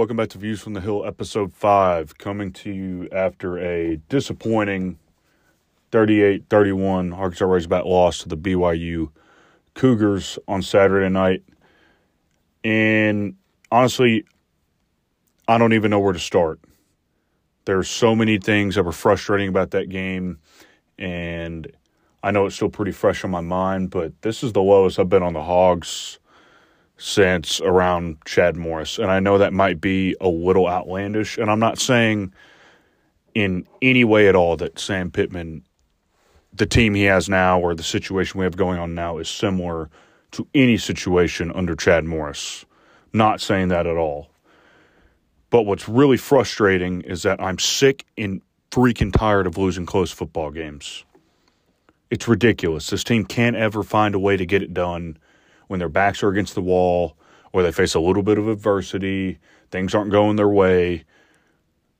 Welcome back to Views from the Hill, episode 5, coming to you after a disappointing 38 31 Arkansas Razorback loss to the BYU Cougars on Saturday night. And honestly, I don't even know where to start. There's so many things that were frustrating about that game, and I know it's still pretty fresh on my mind, but this is the lowest I've been on the Hogs since around Chad Morris. And I know that might be a little outlandish, and I'm not saying in any way at all that Sam Pittman, the team he has now or the situation we have going on now, is similar to any situation under Chad Morris. Not saying that at all. But what's really frustrating is that I'm sick and freaking tired of losing close football games. It's ridiculous. This team can't ever find a way to get it done when their backs are against the wall or they face a little bit of adversity, things aren't going their way.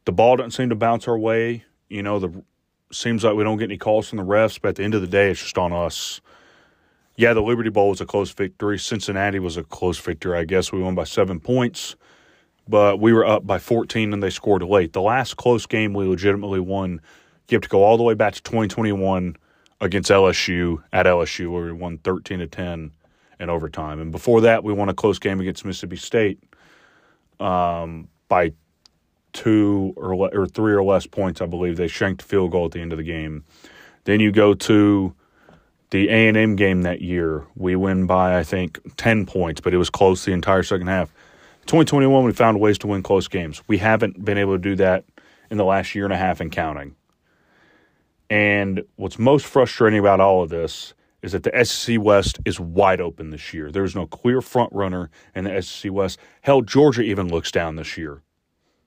The ball doesn't seem to bounce our way. You know, the seems like we don't get any calls from the refs, but at the end of the day, it's just on us. Yeah, the Liberty Bowl was a close victory. Cincinnati was a close victory. I guess we won by seven points, but we were up by 14 and they scored late. The last close game we legitimately won, you have to go all the way back to 2021 against LSU at LSU, where we won 13 to 10 in overtime. And before that, we won a close game against Mississippi State um, by two or, le- or three or less points, I believe. They shanked a field goal at the end of the game. Then you go to the A&M game that year. We win by, I think, 10 points, but it was close the entire second half. 2021, we found ways to win close games. We haven't been able to do that in the last year and a half and counting. And what's most frustrating about all of this is that the SEC West is wide open this year. There's no clear front runner in the SEC West. Hell, Georgia even looks down this year.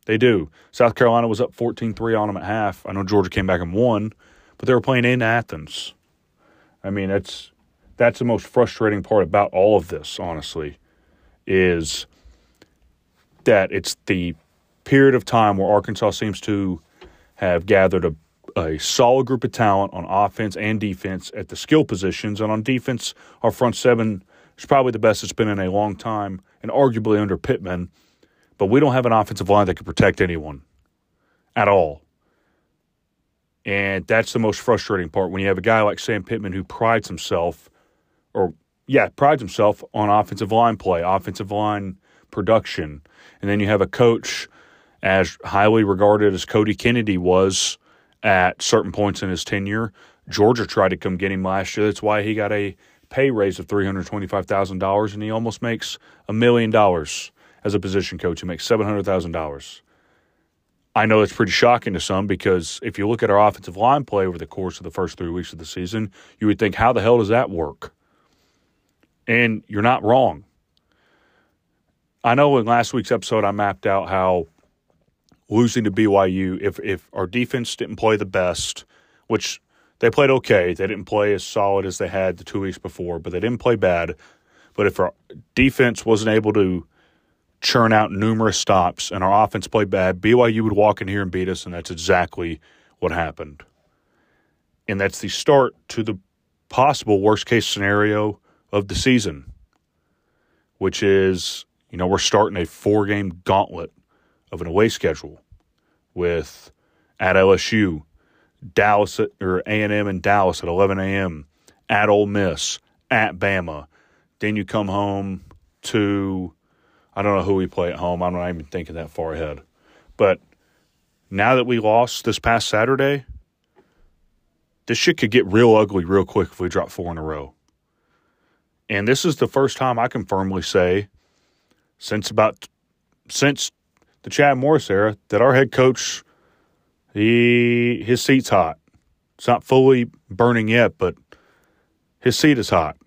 They do. South Carolina was up 14 3 on them at half. I know Georgia came back and won, but they were playing in Athens. I mean, that's that's the most frustrating part about all of this, honestly, is that it's the period of time where Arkansas seems to have gathered a a solid group of talent on offense and defense at the skill positions. And on defense, our front seven is probably the best it's been in a long time, and arguably under Pittman. But we don't have an offensive line that can protect anyone at all. And that's the most frustrating part when you have a guy like Sam Pittman who prides himself, or yeah, prides himself on offensive line play, offensive line production. And then you have a coach as highly regarded as Cody Kennedy was at certain points in his tenure. Georgia tried to come get him last year. That's why he got a pay raise of $325,000 and he almost makes a million dollars as a position coach. He makes $700,000. I know it's pretty shocking to some because if you look at our offensive line play over the course of the first three weeks of the season, you would think, how the hell does that work? And you're not wrong. I know in last week's episode, I mapped out how losing to BYU, if if our defense didn't play the best, which they played okay, they didn't play as solid as they had the two weeks before, but they didn't play bad. But if our defense wasn't able to churn out numerous stops and our offense played bad, BYU would walk in here and beat us, and that's exactly what happened. And that's the start to the possible worst case scenario of the season, which is, you know, we're starting a four game gauntlet of an away schedule with at LSU, Dallas or A and M and Dallas at 11 a.m. at Ole Miss, at Bama. Then you come home to I don't know who we play at home. I'm not even thinking that far ahead. But now that we lost this past Saturday, this shit could get real ugly real quick if we drop four in a row. And this is the first time I can firmly say since about since the Chad Morris era that our head coach he his seat's hot. It's not fully burning yet, but his seat is hot.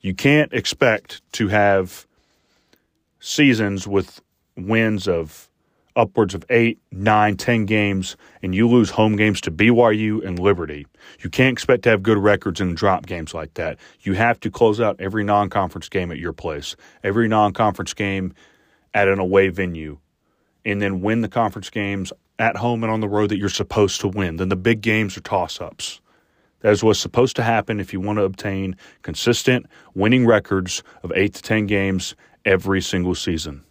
You can't expect to have seasons with wins of upwards of eight, nine, ten games, and you lose home games to BYU and Liberty. You can't expect to have good records in drop games like that. You have to close out every non conference game at your place, every non conference game at an away venue and then win the conference games at home and on the road that you're supposed to win. Then the big games are toss ups. That is what's supposed to happen if you want to obtain consistent winning records of eight to 10 games every single season.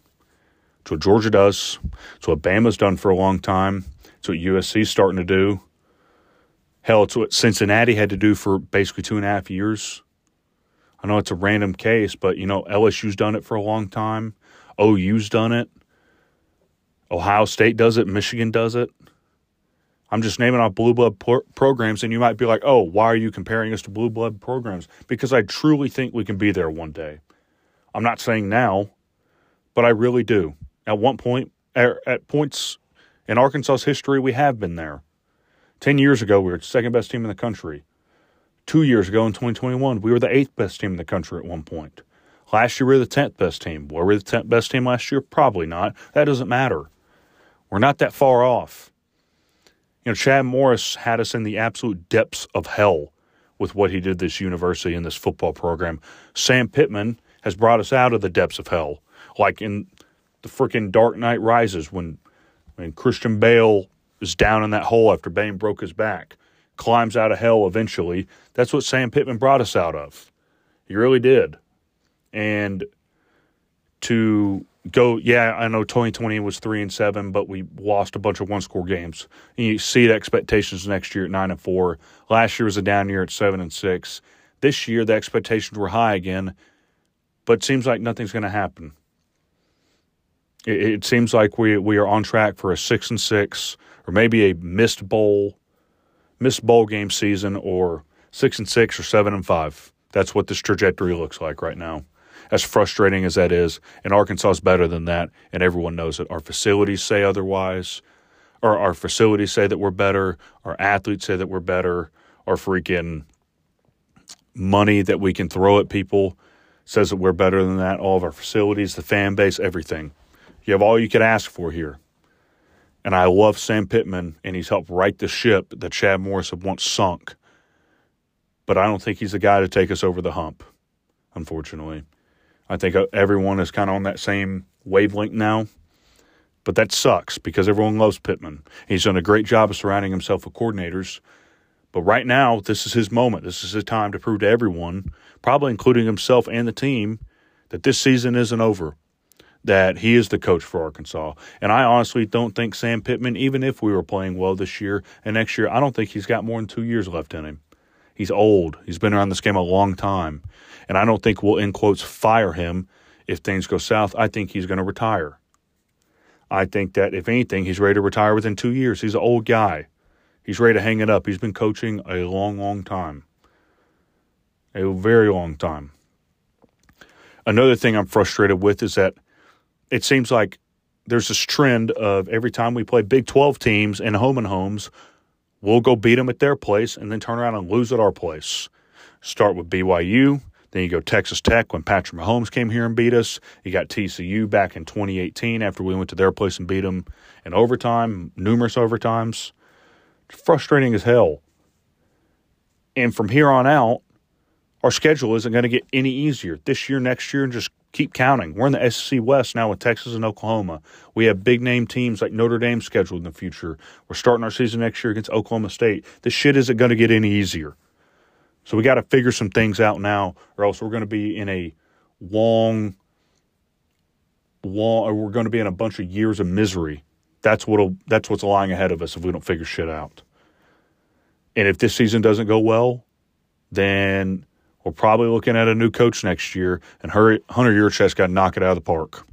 It's what Georgia does. It's what Bama's done for a long time. It's what USC's starting to do. Hell, it's what Cincinnati had to do for basically two and a half years. I know it's a random case, but you know, LSU's done it for a long time. OU's done it. Ohio State does it. Michigan does it. I'm just naming off blue blood pro- programs, and you might be like, oh, why are you comparing us to blue blood programs? Because I truly think we can be there one day. I'm not saying now, but I really do. At one point, er, at points in Arkansas's history, we have been there. 10 years ago, we were the second best team in the country. Two years ago in 2021, we were the eighth best team in the country at one point. Last year, we were the 10th best team. Were we the 10th best team last year? Probably not. That doesn't matter. We're not that far off. You know, Chad Morris had us in the absolute depths of hell with what he did this university and this football program. Sam Pittman has brought us out of the depths of hell, like in the freaking Dark Knight Rises when when Christian Bale is down in that hole after Bane broke his back, climbs out of hell eventually. That's what Sam Pittman brought us out of. He really did. And to go, yeah, I know 2020 was three and seven, but we lost a bunch of one score games. And you see the expectations next year at nine and four. Last year was a down year at seven and six. This year the expectations were high again, but it seems like nothing's going to happen. It, it, seems like we we are on track for a six and six, or maybe a missed bowl, missed bowl game season, or six and six or seven and five. That's what this trajectory looks like right now as frustrating as that is. And Arkansas is better than that, and everyone knows it. Our facilities say otherwise, or our facilities say that we're better. Our athletes say that we're better. Our freaking money that we can throw at people says that we're better than that. All of our facilities, the fan base, everything. You have all you could ask for here. And I love Sam Pittman, and he's helped right the ship that Chad Morris had once sunk. But I don't think he's the guy to take us over the hump, unfortunately. I think uh, everyone is kind of on that same wavelength now. But that sucks because everyone loves Pittman. He's done a great job of surrounding himself with coordinators. But right now, this is his moment. This is his time to prove to everyone, probably including himself and the team, that this season isn't over, that he is the coach for Arkansas. And I honestly don't think Sam Pittman, even if we were playing well this year and next year, I don't think he's got more than two years left in him. He's old. He's been around this game a long time. And I don't think we'll, in quotes, fire him if things go south. I think he's going to retire. I think that, if anything, he's ready to retire within two years. He's an old guy. He's ready to hang it up. He's been coaching a long, long time. A very long time. Another thing I'm frustrated with is that it seems like there's this trend of every time we play Big 12 teams and home and homes, we'll go beat them at their place and then turn around and lose at our place. Start with BYU, then you go Texas Tech when Patrick Mahomes came here and beat us. You got TCU back in 2018 after we went to their place and beat them in overtime, numerous overtimes. Frustrating as hell. And from here on out, our schedule isn't going to get any easier this year, next year, and just keep counting. We're in the SEC West now with Texas and Oklahoma. We have big name teams like Notre Dame scheduled in the future. We're starting our season next year against Oklahoma State. This shit isn't going to get any easier. So we got to figure some things out now, or else we're going to be in a long, long, or we're going to be in a bunch of years of misery. That's what'll that's what's lying ahead of us if we don't figure shit out. And if this season doesn't go well, then we're probably looking at a new coach next year, and Hunter Yurachek's got to knock it out of the park.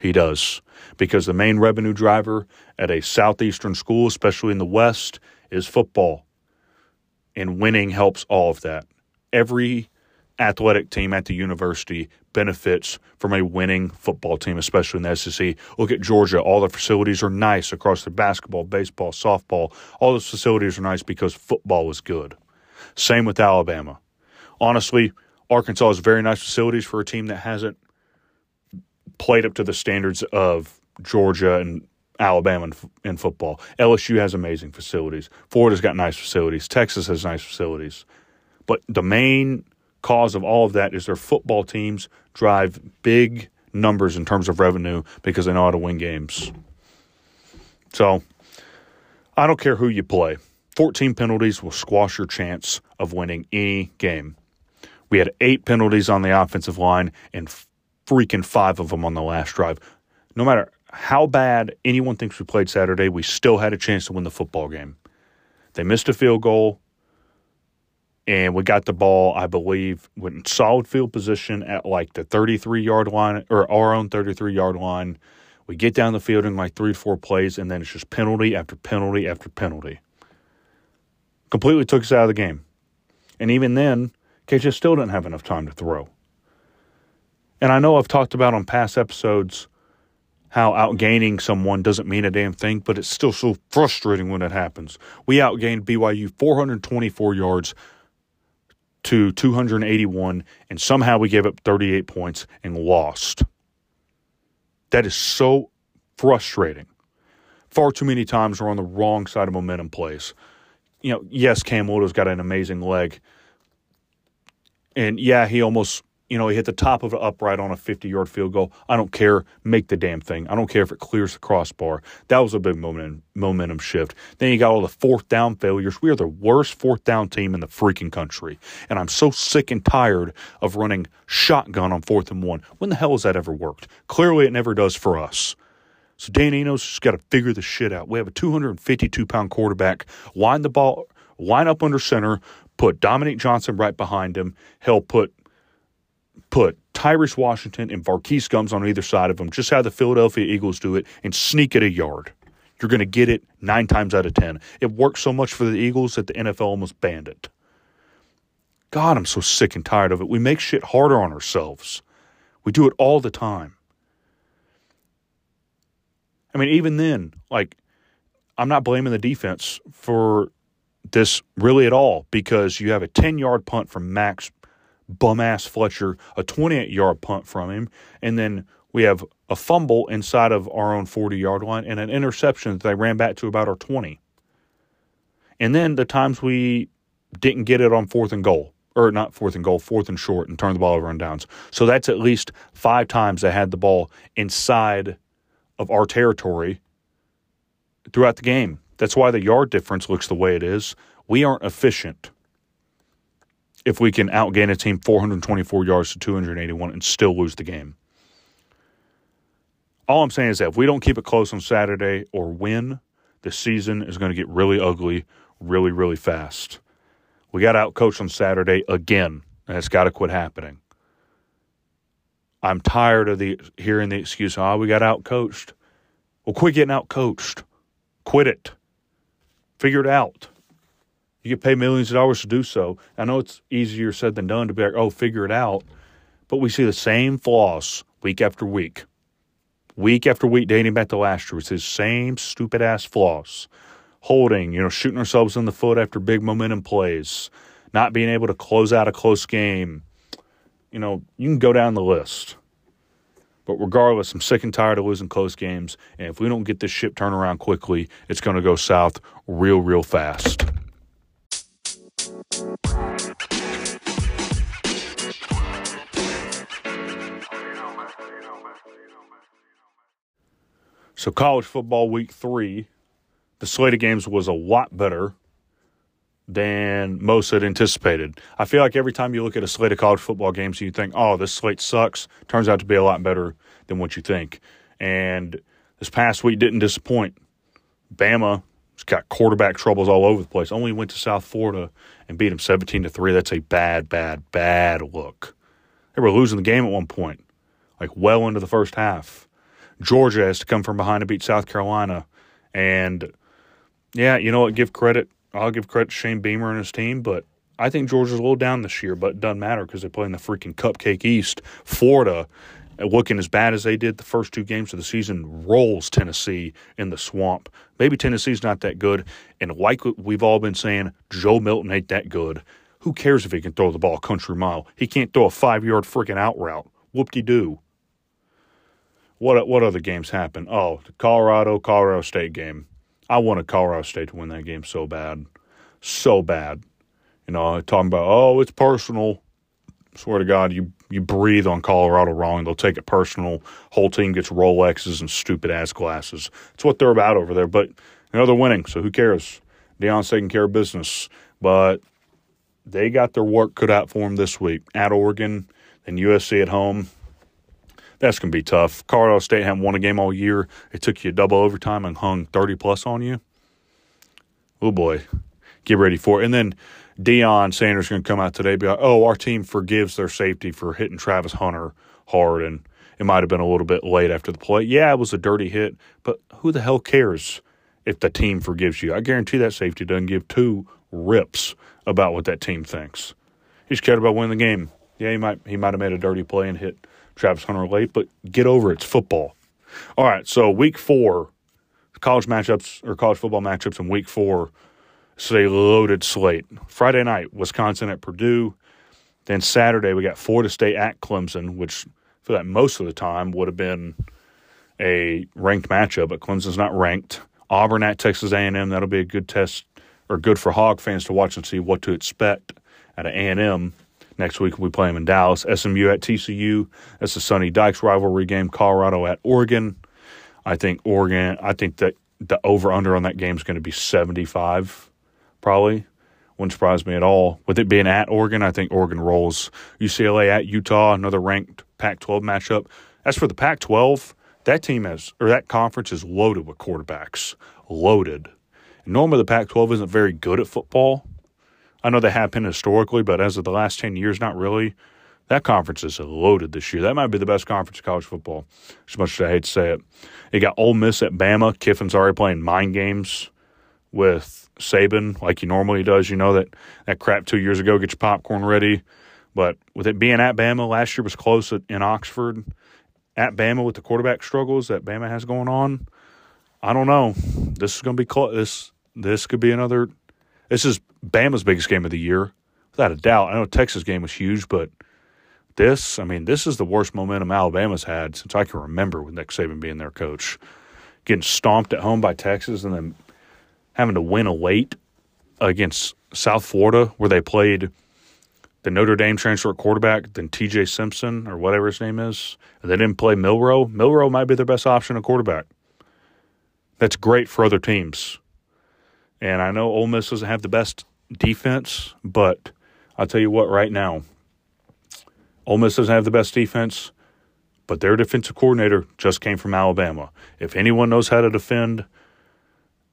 He does because the main revenue driver at a southeastern school, especially in the West, is football and winning helps all of that. Every athletic team at the university benefits from a winning football team, especially in the SEC. Look at Georgia. All the facilities are nice across the basketball, baseball, softball. All those facilities are nice because football is good. Same with Alabama. Honestly, Arkansas has very nice facilities for a team that hasn't played up to the standards of Georgia and Alabama in, in, football. LSU has amazing facilities. Florida's got nice facilities. Texas has nice facilities. But the main cause of all of that is their football teams drive big numbers in terms of revenue because they know how to win games. So I don't care who you play. 14 penalties will squash your chance of winning any game. We had eight penalties on the offensive line and freaking five of them on the last drive. No matter how bad anyone thinks we played Saturday, we still had a chance to win the football game. They missed a field goal, and we got the ball, I believe, in solid field position at like the 33 yard line or our own 33 yard line. We get down the field in like three to four plays, and then it's just penalty after penalty after penalty. Completely took us out of the game. And even then, KJ still didn't have enough time to throw. And I know I've talked about on past episodes how outgaining someone doesn't mean a damn thing, but it's still so frustrating when it happens. We outgained BYU 424 yards to 281, and somehow we gave up 38 points and lost. That is so frustrating. Far too many times we're on the wrong side of momentum plays. You know, yes, Cam Little's got an amazing leg. And yeah, he almost you know, he hit the top of an upright on a 50 yard field goal. I don't care. Make the damn thing. I don't care if it clears the crossbar. That was a big momentum, momentum shift. Then you got all the fourth down failures. We are the worst fourth down team in the freaking country. And I'm so sick and tired of running shotgun on fourth and one. When the hell has that ever worked? Clearly, it never does for us. So Dan Enos just got to figure the shit out. We have a 252 pound quarterback. Line the ball, line up under center, put Dominique Johnson right behind him. He'll put put Tyrese Washington and Var'Keyes Gumms on either side of him. just how the Philadelphia Eagles do it, and sneak it a yard. You're going to get it nine times out of ten. It worked so much for the Eagles that the NFL almost banned it. God, I'm so sick and tired of it. We make shit harder on ourselves. We do it all the time. I mean, even then, like, I'm not blaming the defense for this really at all because you have a 10 yard punt from Max bum ass Fletcher a 28 yard punt from him. And then we have a fumble inside of our own 40 yard line and an interception that they ran back to about our 20. And then the times we didn't get it on fourth and goal, or not fourth and goal, fourth and short, and turn the ball over on downs. So that's at least five times they had the ball inside of our territory throughout the game. That's why the yard difference looks the way it is. We aren't efficient if we can outgain a team 424 yards to 281 and still lose the game. All I'm saying is that if we don't keep it close on Saturday or win, the season is going to get really ugly really, really fast. We got out coached on Saturday again, and it's got to quit happening. I'm tired of the hearing the excuse, oh, we got out coached. Well, quit getting out coached. Quit it. Figure it out. You get paid millions of dollars to do so. I know it's easier said than done to be like, oh, figure it out. But we see the same flaws week after week. Week after week, dating back to last year, it's his same stupid ass flaws. Holding, you know, shooting ourselves in the foot after big momentum plays, not being able to close out a close game. You know, you can go down the list. But regardless, I'm sick and tired of losing close games. And if we don't get this ship turned around quickly, it's going to go south real, real fast. So, college football week three, the slate of games was a lot better than most had anticipated. I feel like every time you look at a slate of college football games, you think, oh, this slate sucks. Turns out to be a lot better than what you think. And this past week didn't disappoint. Bama has got quarterback troubles all over the place. Only went to South Florida and beat them 17 to 3. That's a bad, bad, bad look. They were losing the game at one point, like well into the first half. Georgia has to come from behind to beat South Carolina. And yeah, you know what? Give credit. I'll give credit to Shane Beamer and his team, but I think Georgia's a little down this year, but it doesn't matter because they're playing the freaking Cupcake East. Florida, uh, looking as bad as they did the first two games of the season, rolls Tennessee in the swamp. Maybe Tennessee's not that good. And like we've all been saying, Joe Milton ain't that good. Who cares if he can throw the ball country mile? He can't throw a five yard freaking out route. Whoop de doo. What what other games happen? Oh, the Colorado Colorado State game. I wanted Colorado State to win that game so bad, so bad. You know, talking about oh, it's personal. Swear to God, you you breathe on Colorado wrong, they'll take it personal. Whole team gets Rolexes and stupid ass glasses. It's what they're about over there. But you know they're winning, so who cares? Deion's taking care of business, but they got their work cut out for them this week at Oregon, and USC at home That's going to be tough. Colorado State hadn't won a game all year. It took you a double overtime and hung 30 plus on you. Oh boy, get ready for it. And then Deion Sanders going to come out today be like, oh, our team forgives their safety for hitting Travis Hunter hard. And it might have been a little bit late after the play. Yeah, it was a dirty hit, but who the hell cares if the team forgives you? I guarantee that safety doesn't give two rips about what that team thinks. He's cared about winning the game. Yeah, he might he might have made a dirty play and hit Travis Hunter late, but get over it. It's football. All right, so week four, college matchups or college football matchups in week four. It's a loaded slate. Friday night, Wisconsin at Purdue. Then Saturday, we got Florida State at Clemson, which for that most of the time would have been a ranked matchup, but Clemson's not ranked. Auburn at Texas A&M, that'll be a good test or good for Hog fans to watch and see what to expect at A&M. Next week we play them in Dallas. SMU at TCU. That's the Sonny Dykes rivalry game. Colorado at Oregon. I think Oregon. I think that the over under on that game is going to be seventy five, probably. Wouldn't surprise me at all. With it being at Oregon, I think Oregon rolls. UCLA at Utah, another ranked Pac 12 matchup. As for the Pac 12, that team has, or that conference is loaded with quarterbacks. Loaded. And normally the Pac 12 isn't very good at football. I know they have been historically, but as of the last 10 years, not really. That conference is loaded this year. That might be the best conference in college football, as much as I hate to say it. You got Ole Miss at Bama. Kiffin's already playing mind games with Saban like he normally does. You know that that crap two years ago, get your popcorn ready. But with it being at Bama, last year was close at, in Oxford. At Bama with the quarterback struggles that Bama has going on, I don't know. This is going to be close. This this could be another. This is Bama's biggest game of the year, without a doubt. I know Texas game was huge, but this, I mean, this is the worst momentum Alabama's had since I can remember with Nick Saban being their coach. Getting stomped at home by Texas and then having to win a late against South Florida, where they played the Notre Dame transfer quarterback, then TJ Simpson or whatever his name is. And they didn't play Milroe. Milroe might be their best option at quarterback. That's great for other teams. And I know Ole Miss doesn't have the best defense, but I'll tell you what, right now, Ole Miss doesn't have the best defense, but their defensive coordinator just came from Alabama. If anyone knows how to defend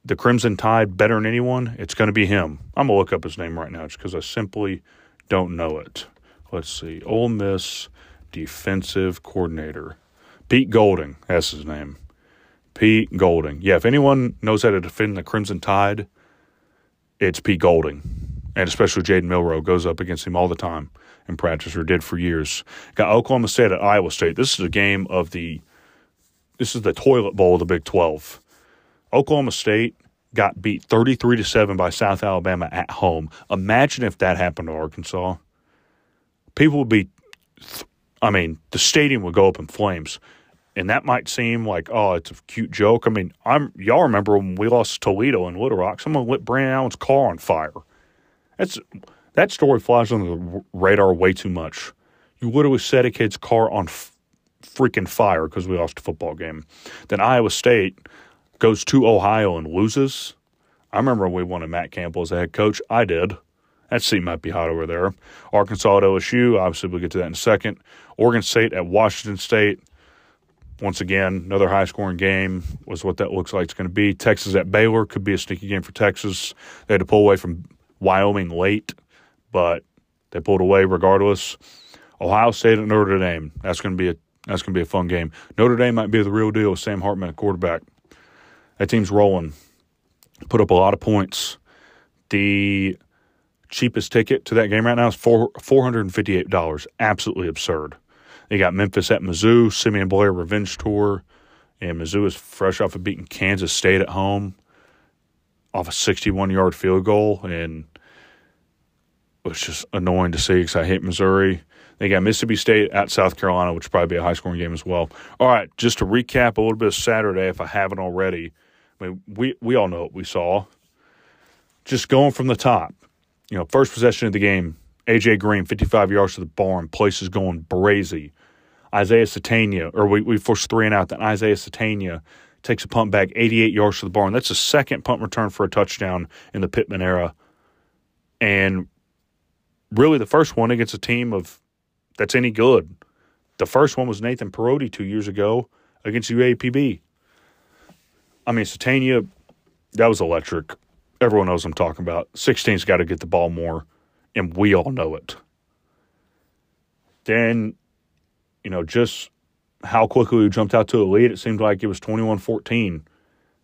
the Crimson Tide better than anyone, it's going to be him. I'm going to look up his name right now just because I simply don't know it. Let's see. Ole Miss defensive coordinator. Pete Golding, that's his name. Pete Golding. Yeah, if anyone knows how to defend the Crimson Tide, it's Pete Golding. And especially Jaden Milroe goes up against him all the time in practice or did for years. Got Oklahoma State at Iowa State. This is a game of the this is the toilet bowl of the Big 12. Oklahoma State got beat 33 to 7 by South Alabama at home. Imagine if that happened to Arkansas. People would be I mean, the stadium would go up in flames. And that might seem like, oh, it's a cute joke. I mean, I'm y'all remember when we lost Toledo in Little Rock? Someone lit Brandon Allen's car on fire. That's that story flies under the radar way too much. You literally set a kid's car on f- freaking fire because we lost a football game. Then Iowa State goes to Ohio and loses. I remember we wanted Matt Campbell as a head coach. I did. That seat might be hot over there. Arkansas at OSU. Obviously, we'll get to that in a second. Oregon State at Washington State. Once again, another high scoring game was what that looks like it's going to be. Texas at Baylor could be a sneaky game for Texas. They had to pull away from Wyoming late but they pulled away regardless. Ohio State at Notre Dame. That's going to be a that's going to be a fun game. Notre Dame might be the real deal with Sam Hartman at quarterback. That team's rolling. Put up a lot of points. The cheapest ticket to that game right now is four four hundred and fifty eight dollars. Absolutely absurd. They got Memphis at Mizzou, Simeon Blair revenge tour, and Mizzou is fresh off of beating Kansas State at home off a sixty one yard field goal and was just annoying to see because I hate Missouri. They got Mississippi State at South Carolina, which probably be a high scoring game as well. All right, just to recap a little bit of Saturday, if I haven't already. I mean, we we all know what we saw. Just going from the top, you know, first possession of the game, AJ Green, 55 yards to the barn, places going brazy. Isaiah Sategna, or we, we forced three and out, then Isaiah Sategna takes a punt back 88 yards to the barn. That's the second punt return for a touchdown in the Pittman era. And really the first one against a team of that's any good. The first one was Nathan Parodi two years ago against UAPB. I mean, Sategna, that was electric. Everyone knows I'm talking about. 16's got to get the ball more, and we all know it. Then, you know, just how quickly we jumped out to a lead, it seemed like it was 21 14,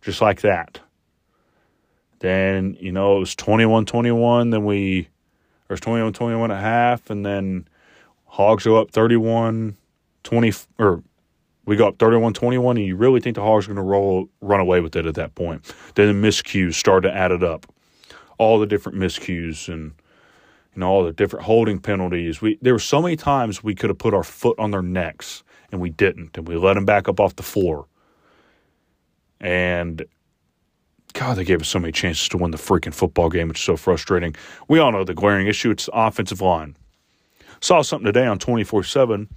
just like that. Then, you know, it was 21 21. Then we, or it's 21 21 and a half. And then Hogs go up 31 20, or we go up 31 21. And you really think the Hogs are going to roll, run away with it at that point. Then the miscues started to add it up. All the different miscues and, you know, all the different holding penalties. We There were so many times we could have put our foot on their necks and we didn't. And we let them back up off the floor. And God, they gave us so many chances to win the freaking football game. It's so frustrating. We all know the glaring issue. It's offensive line. Saw something today on 24 7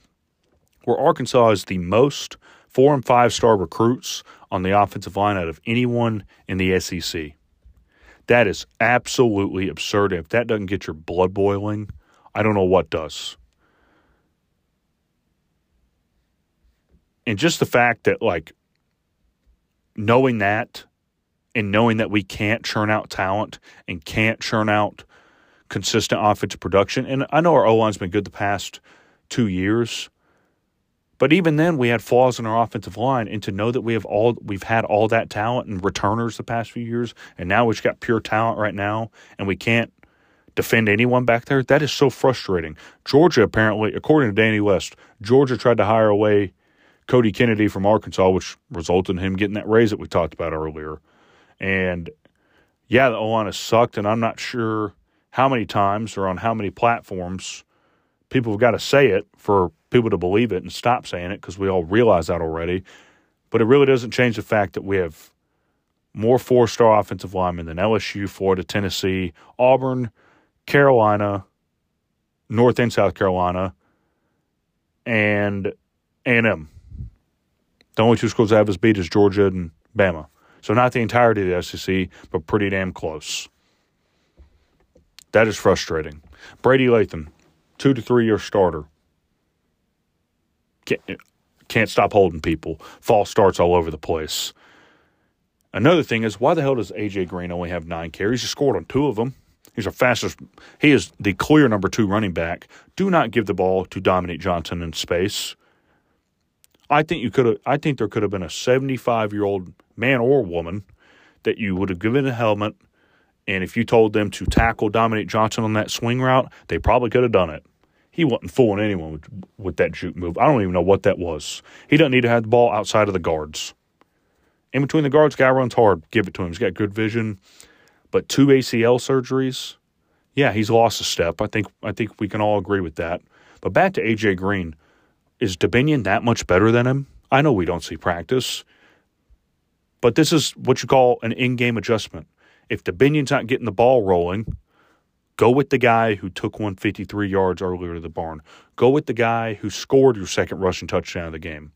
where Arkansas is the most four and five star recruits on the offensive line out of anyone in the SEC. That is absolutely absurd. If that doesn't get your blood boiling, I don't know what does. And just the fact that, like, knowing that and knowing that we can't churn out talent and can't churn out consistent offensive production. And I know our O line's been good the past two years, but even then we had flaws in our offensive line. And to know that we have all we've had all that talent and returners the past few years, and now we've got pure talent right now, and we can't defend anyone back there. That is so frustrating. Georgia apparently, according to Danny West, Georgia tried to hire away Cody Kennedy from Arkansas, which resulted in him getting that raise that we talked about earlier. And yeah, the O line has sucked, and I'm not sure how many times or on how many platforms people have got to say it for people to believe it and stop saying it because we all realize that already. But it really doesn't change the fact that we have more four star offensive linemen than LSU, Florida, Tennessee, Auburn, Carolina, North and South Carolina, and A&M. The only two schools that have us beat is Georgia and Bama. So not the entirety of the SEC, but pretty damn close. That is frustrating. Brady Latham, two to three year starter. Can't, can't stop holding people. False starts all over the place. Another thing is, why the hell does AJ Green only have nine carries? He scored on two of them. He's our fastest. He is the clear number two running back. Do not give the ball to Dominique Johnson in space. I think you could have. I think there could have been a 75 year old man or woman that you would have given a helmet, and if you told them to tackle Dominique Johnson on that swing route, they probably could have done it. He wasn't fooling anyone with, with that juke move. I don't even know what that was. He doesn't need to have the ball outside of the guards. In between the guards, guy runs hard. Give it to him. He's got good vision. But two ACL surgeries, yeah, he's lost a step. I think I think we can all agree with that. But back to AJ Green is Dubinion that much better than him? I know we don't see practice, but this is what you call an in game adjustment. If Dubinion's not getting the ball rolling, go with the guy who took 153 yards earlier to the barn. Go with the guy who scored your second rushing touchdown of the game.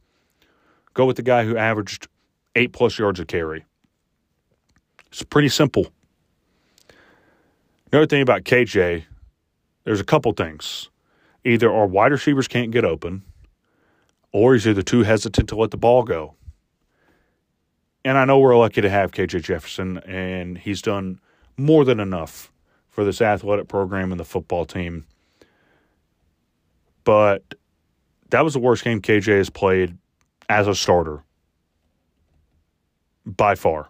Go with the guy who averaged eight plus yards a carry. It's pretty simple. Another thing about KJ, there's a couple things. Either our wide receivers can't get open, or he's either too hesitant to let the ball go. And I know we're lucky to have KJ Jefferson, and he's done more than enough for this athletic program and the football team. But that was the worst game KJ has played as a starter by far.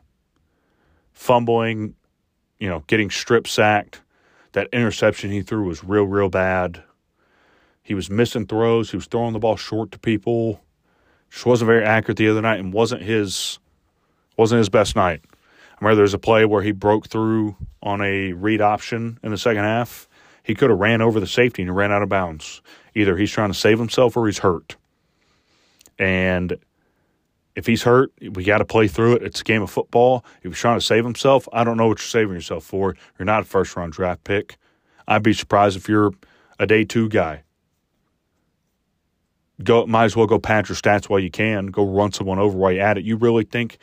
Fumbling, you know, getting strip sacked. That interception he threw was real, real bad. He was missing throws. He was throwing the ball short to people. Just wasn't very accurate the other night, and wasn't his wasn't his best night. Remember there was a play where he broke through on a read option in the second half. He could have ran over the safety and ran out of bounds. Either he's trying to save himself or he's hurt. And if he's hurt, we got to play through it. It's a game of football. If he's trying to save himself, I don't know what you're saving yourself for. You're not a first round draft pick. I'd be surprised if you're a day two guy go might as well go pad your stats while you can. Go run someone over while you're at it. You really think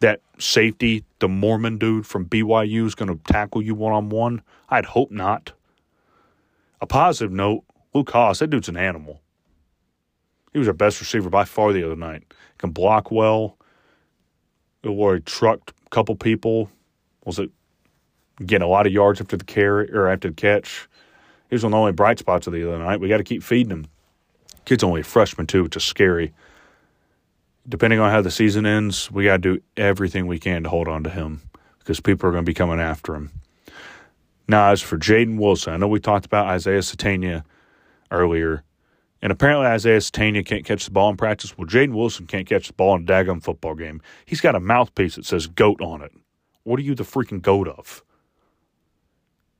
that safety, the Mormon dude from BYU, is going to tackle you one on one? I'd hope not. A positive note: Luke Hasz, that dude's an animal. He was our best receiver by far the other night. Can block well. Or he trucked a couple people. Was it getting a lot of yards after the carry or after the catch? He was one of the only bright spots of the other night. We got to keep feeding him. Kid's only a freshman too, which is scary. Depending on how the season ends, we got to do everything we can to hold on to him because people are going to be coming after him. Now, as for Jaden Wilson, I know we talked about Isaiah Sategna earlier, and apparently Isaiah Sategna can't catch the ball in practice. Well, Jaden Wilson can't catch the ball in a daggum football game. He's got a mouthpiece that says GOAT on it. What are you the freaking GOAT of?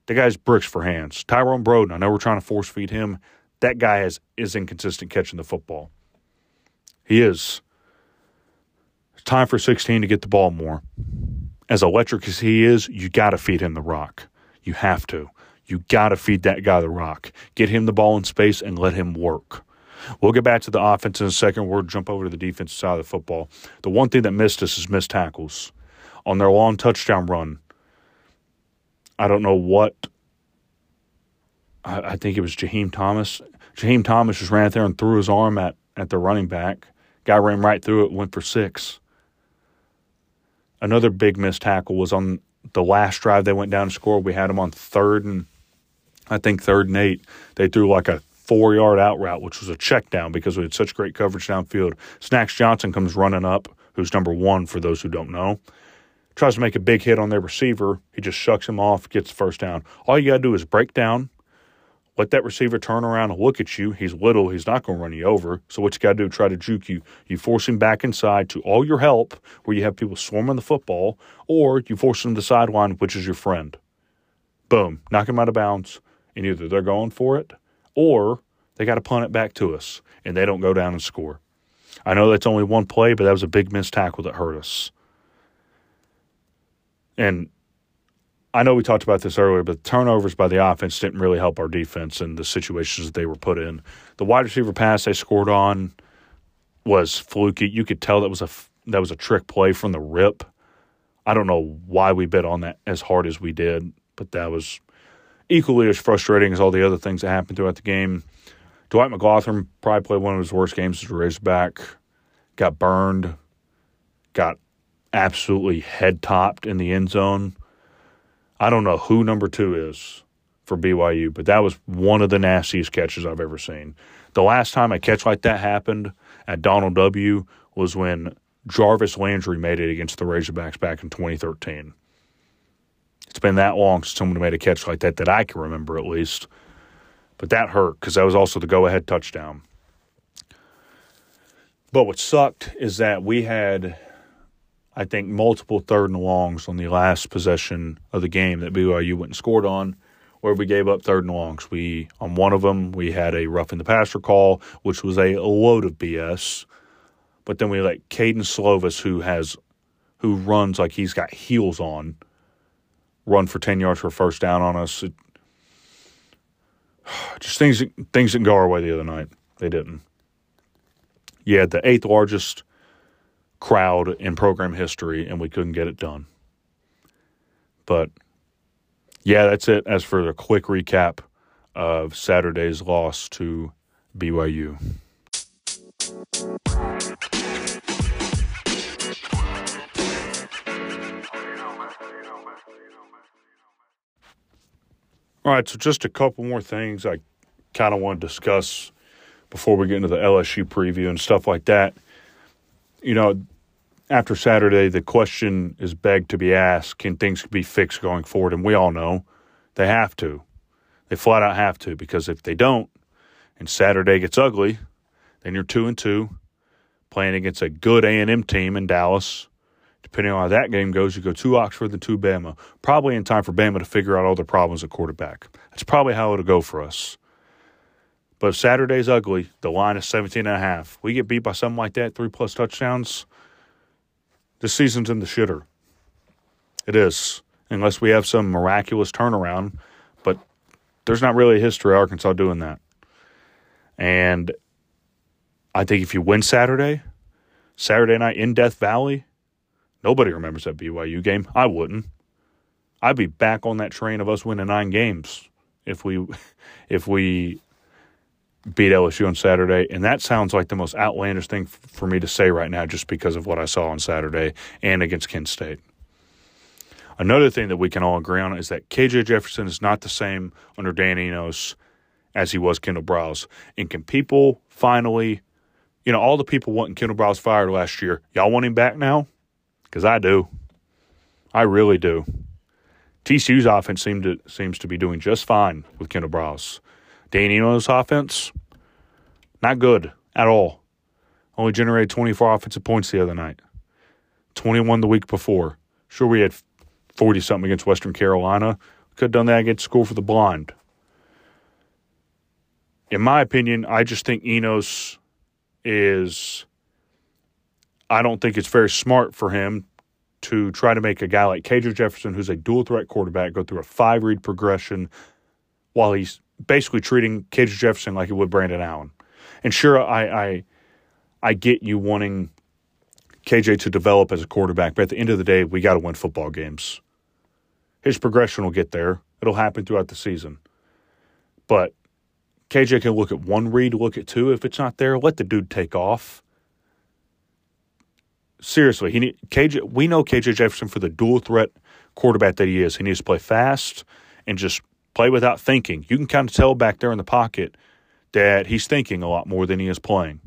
The guy's bricks for hands. Tyrone Broden, I know we're trying to force feed him. That guy is, is inconsistent catching the football. He is. Time for 16 to get the ball more. As electric as he is, you got to feed him the rock. You have to. You got to feed that guy the rock. Get him the ball in space and let him work. We'll get back to the offense in a second. We'll jump over to the defensive side of the football. The one thing that missed us is missed tackles. On their long touchdown run, I don't know what. I, I think it was Jaheim Thomas. Jaheim Thomas just ran out there and threw his arm at, at the running back. Guy ran right through it, went for six. Another big missed tackle was on the last drive they went down and scored. We had them on third and I think third and eight. They threw like a four yard out route, which was a check down because we had such great coverage downfield. Snacks Johnson comes running up, who's number one for those who don't know tries to make a big hit on their receiver. He just shucks him off, gets the first down. All you got to do is break down, let that receiver turn around and look at you. He's little, he's not going to run you over. So what you got to do, try to juke you. You force him back inside to all your help, where you have people swarming the football, or you force him to the sideline, which is your friend. Boom, knock him out of bounds, and either they're going for it, or they got to punt it back to us, and they don't go down and score. I know that's only one play, but that was a big missed tackle that hurt us. And I know we talked about this earlier, but turnovers by the offense didn't really help our defense in the situations that they were put in. The wide receiver pass they scored on was fluky. You could tell that was a that was a trick play from the rip. I don't know why we bet on that as hard as we did, but that was equally as frustrating as all the other things that happened throughout the game. Dwight McGlothern probably played one of his worst games as a Razorback. Got burned. Got absolutely head topped in the end zone. I don't know who number two is for BYU, but that was one of the nastiest catches I've ever seen. The last time a catch like that happened at Donald W. was when Jarvis Landry made it against the Razorbacks back in 2013. It's been that long since someone made a catch like that that I can remember at least. But that hurt because that was also the go ahead touchdown. But what sucked is that we had I think, multiple third and longs on the last possession of the game that BYU went and scored on, where we gave up third and longs. We on one of them we had a roughing the passer call, which was a load of BS. But then we let Kedon Slovis, who has who runs like he's got heels on, run for ten yards for first down on us. It, just things things didn't go our way the other night. They didn't. Yeah, the eighth largest crowd in program history, and we couldn't get it done. But yeah, that's it. As for the quick recap of Saturday's loss to BYU. All right, so just a couple more things I kind of want to discuss before we get into the LSU preview and stuff like that you know, after Saturday, the question is begged to be asked can things be fixed going forward? And we all know they have to. They flat out have to because if they don't and Saturday gets ugly, then you're 2 and 2 playing against a good A&M team in Dallas. Depending on how that game goes, you go two Oxford and two Bama. Probably in time for Bama to figure out all their problems at quarterback. That's probably how it'll go for us. But if Saturday's ugly, the line is 17 and a half. We get beat by something like that, three plus touchdowns. This season's in the shitter. It is, unless we have some miraculous turnaround. But there's not really a history of Arkansas doing that. And I think if you win Saturday, Saturday night in Death Valley, nobody remembers that BYU game. I wouldn't. I'd be back on that train of us winning nine games if we if we beat LSU on Saturday, and that sounds like the most outlandish thing f- for me to say right now, just because of what I saw on Saturday and against Kent State. Another thing that we can all agree on is that KJ Jefferson is not the same under Dan Enos as he was Kendal Briles. And can people finally, you know, all the people wanting Kendal Briles fired last year, y'all want him back now? Because I do. I really do. TCU's offense seemed to, seems to be doing just fine with Kendal Briles. Dan Enos' offense, not good at all. Only generated 24 offensive points the other night, 21 the week before. Sure, we had 40 something against Western Carolina. Could have done that against School for the Blind. In my opinion, I just think Enos is. I don't think it's very smart for him to try to make a guy like KJ Jefferson, who's a dual threat quarterback, go through a five read progression while he's basically treating KJ Jefferson like he would Brandon Allen. And sure, I, I, I get you wanting KJ to develop as a quarterback, but at the end of the day, we got to win football games. His progression will get there. It'll happen throughout the season. But KJ can look at one read, look at two. If it's not there, let the dude take off. Seriously, he need, KJ. We know KJ Jefferson for the dual threat quarterback that he is. He needs to play fast and just play without thinking. You can kind of tell back there in the pocket that he's thinking a lot more than he is playing.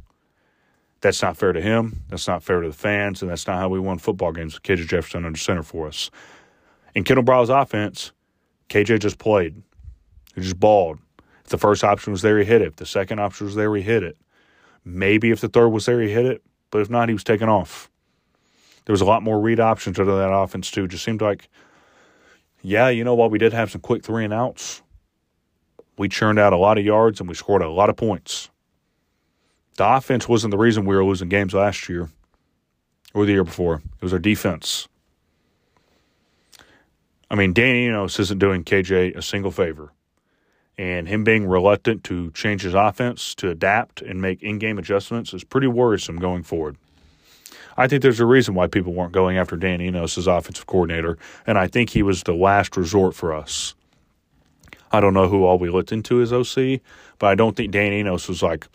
That's not fair to him. That's not fair to the fans, and that's not how we won football games with KJ Jefferson under center for us. In Kendal Briles' offense, KJ just played. He just balled. If the first option was there, he hit it. If the second option was there, he hit it. Maybe if the third was there, he hit it. But if not, he was taken off. There was a lot more read options under that offense, too. It just seemed like, yeah, you know what? We did have some quick three and outs. We churned out a lot of yards and we scored a lot of points. The offense wasn't the reason we were losing games last year or the year before. It was our defense. I mean, Dan Enos isn't doing KJ a single favor. And him being reluctant to change his offense, to adapt and make in game adjustments is pretty worrisome going forward. I think there's a reason why people weren't going after Dan Enos as offensive coordinator, and I think he was the last resort for us. I don't know who all we looked into as OC, but I don't think Dan Enos was like,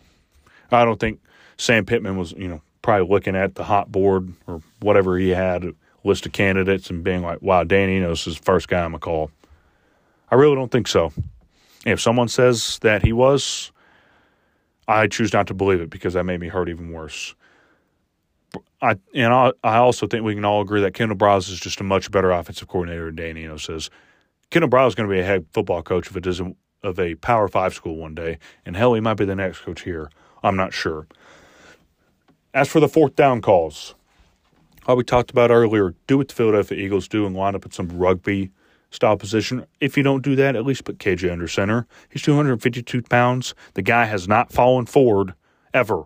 I don't think Sam Pittman was, you know, probably looking at the hot board or whatever he had list of candidates and being like, wow, Dan Enos is the first guy I'm going to call. I really don't think so. If someone says that he was, I choose not to believe it because that made me hurt even worse. I and I, I also think we can all agree that Kendal Briles is just a much better offensive coordinator than Dan Enos is. Kendal Briles is going to be a head football coach if of a Power Five school one day, and hell, he might be the next coach here. I'm not sure. As for the fourth down calls, how we talked about earlier, do what the Philadelphia Eagles do and line up in some rugby style position. If you don't do that, at least put KJ under center. He's 252 pounds. The guy has not fallen forward ever.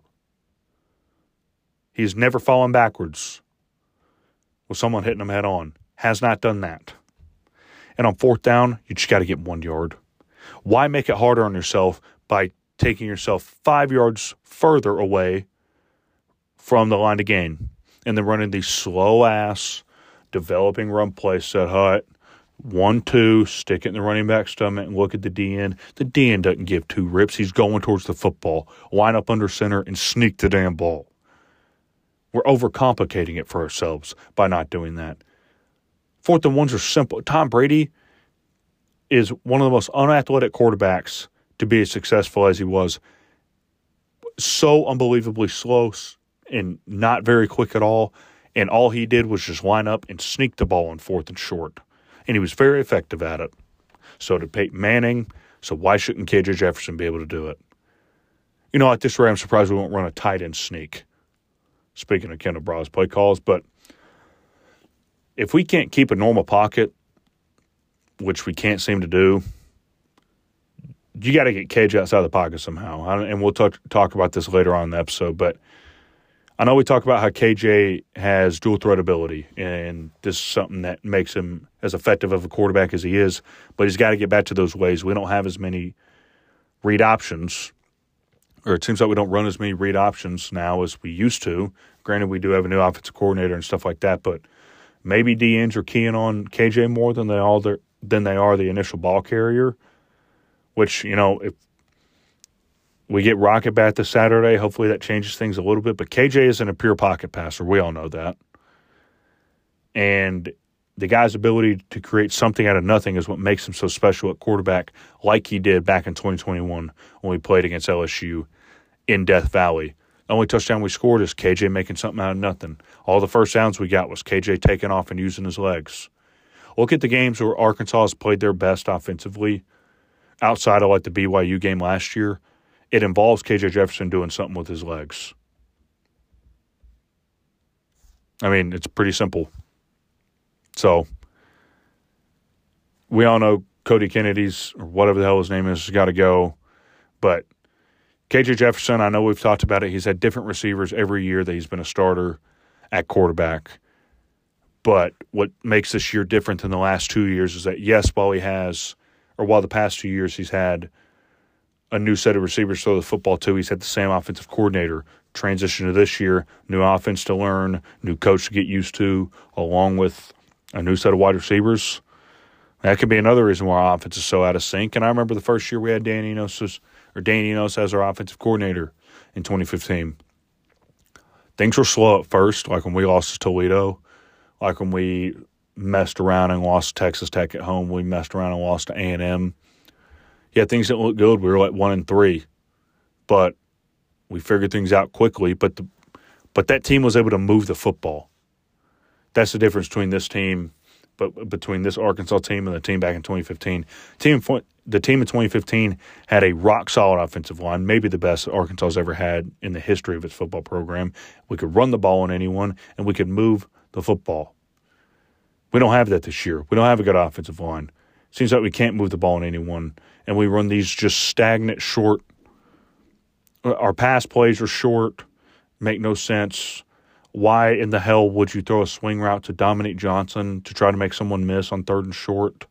He's never fallen backwards with someone hitting him head on. Has not done that. And on fourth down, you just got to get one yard. Why make it harder on yourself by taking yourself five yards further away from the line to gain? and then running these slow ass developing run plays set hut. One, two, stick it in the running back stomach and look at the DN. The DN doesn't give two rips. He's going towards the football. Line up under center and sneak the damn ball. We're overcomplicating it for ourselves by not doing that. Fourth and ones are simple. Tom Brady is one of the most unathletic quarterbacks to be as successful as he was. So unbelievably slow, and not very quick at all. And all he did was just line up and sneak the ball in fourth and short. And he was very effective at it. So did Peyton Manning. So why shouldn't KJ Jefferson be able to do it? You know, at this rate, I'm surprised we won't run a tight end sneak. Speaking of Kendal Briles play calls, but if we can't keep a normal pocket, which we can't seem to do, you got to get KJ outside the pocket somehow. And we'll talk, talk about this later on in the episode, but – I know we talk about how KJ has dual threat ability, and this is something that makes him as effective of a quarterback as he is. But he's got to get back to those ways. We don't have as many read options, or it seems like we don't run as many read options now as we used to. Granted, we do have a new offensive coordinator and stuff like that, but maybe DNs are keying on KJ more than they all than they are the initial ball carrier. Which you know, if we get Rocket Bat this Saturday. Hopefully that changes things a little bit. But KJ isn't a pure pocket passer. We all know that. And the guy's ability to create something out of nothing is what makes him so special at quarterback, like he did back in 2021 when we played against LSU in Death Valley. The only touchdown we scored is KJ making something out of nothing. All the first downs we got was KJ taking off and using his legs. Look at the games where Arkansas has played their best offensively outside of like the BYU game last year. It involves KJ Jefferson doing something with his legs. I mean, it's pretty simple. So we all know Cody Kennedy's or whatever the hell his name is has got to go. But KJ Jefferson, I know we've talked about it. He's had different receivers every year that he's been a starter at quarterback. But what makes this year different than the last two years is that, yes, while he has, or while the past two years he's had a new set of receivers throw the football to, he's had the same offensive coordinator. Transition to this year, new offense to learn, new coach to get used to, along with a new set of wide receivers. That could be another reason why our offense is so out of sync. And I remember the first year we had Dan Enos or Dan Enos as our offensive coordinator in 2015. Things were slow at first, like when we lost to Toledo, like when we messed around and lost Texas Tech at home. We messed around and lost to A and M. Yeah, things didn't look good. We were like one and three, but we figured things out quickly. But the but that team was able to move the football. That's the difference between this team, but between this Arkansas team and the team back in 2015. Team the team in 2015 had a rock solid offensive line, maybe the best Arkansas has ever had in the history of its football program. We could run the ball on anyone, and we could move the football. We don't have that this year. We don't have a good offensive line. Seems like we can't move the ball on anyone, and we run these just stagnant, short. Our pass plays are short, make no sense why in the hell would you throw a swing route to Dominique Johnson to try to make someone miss on third and short?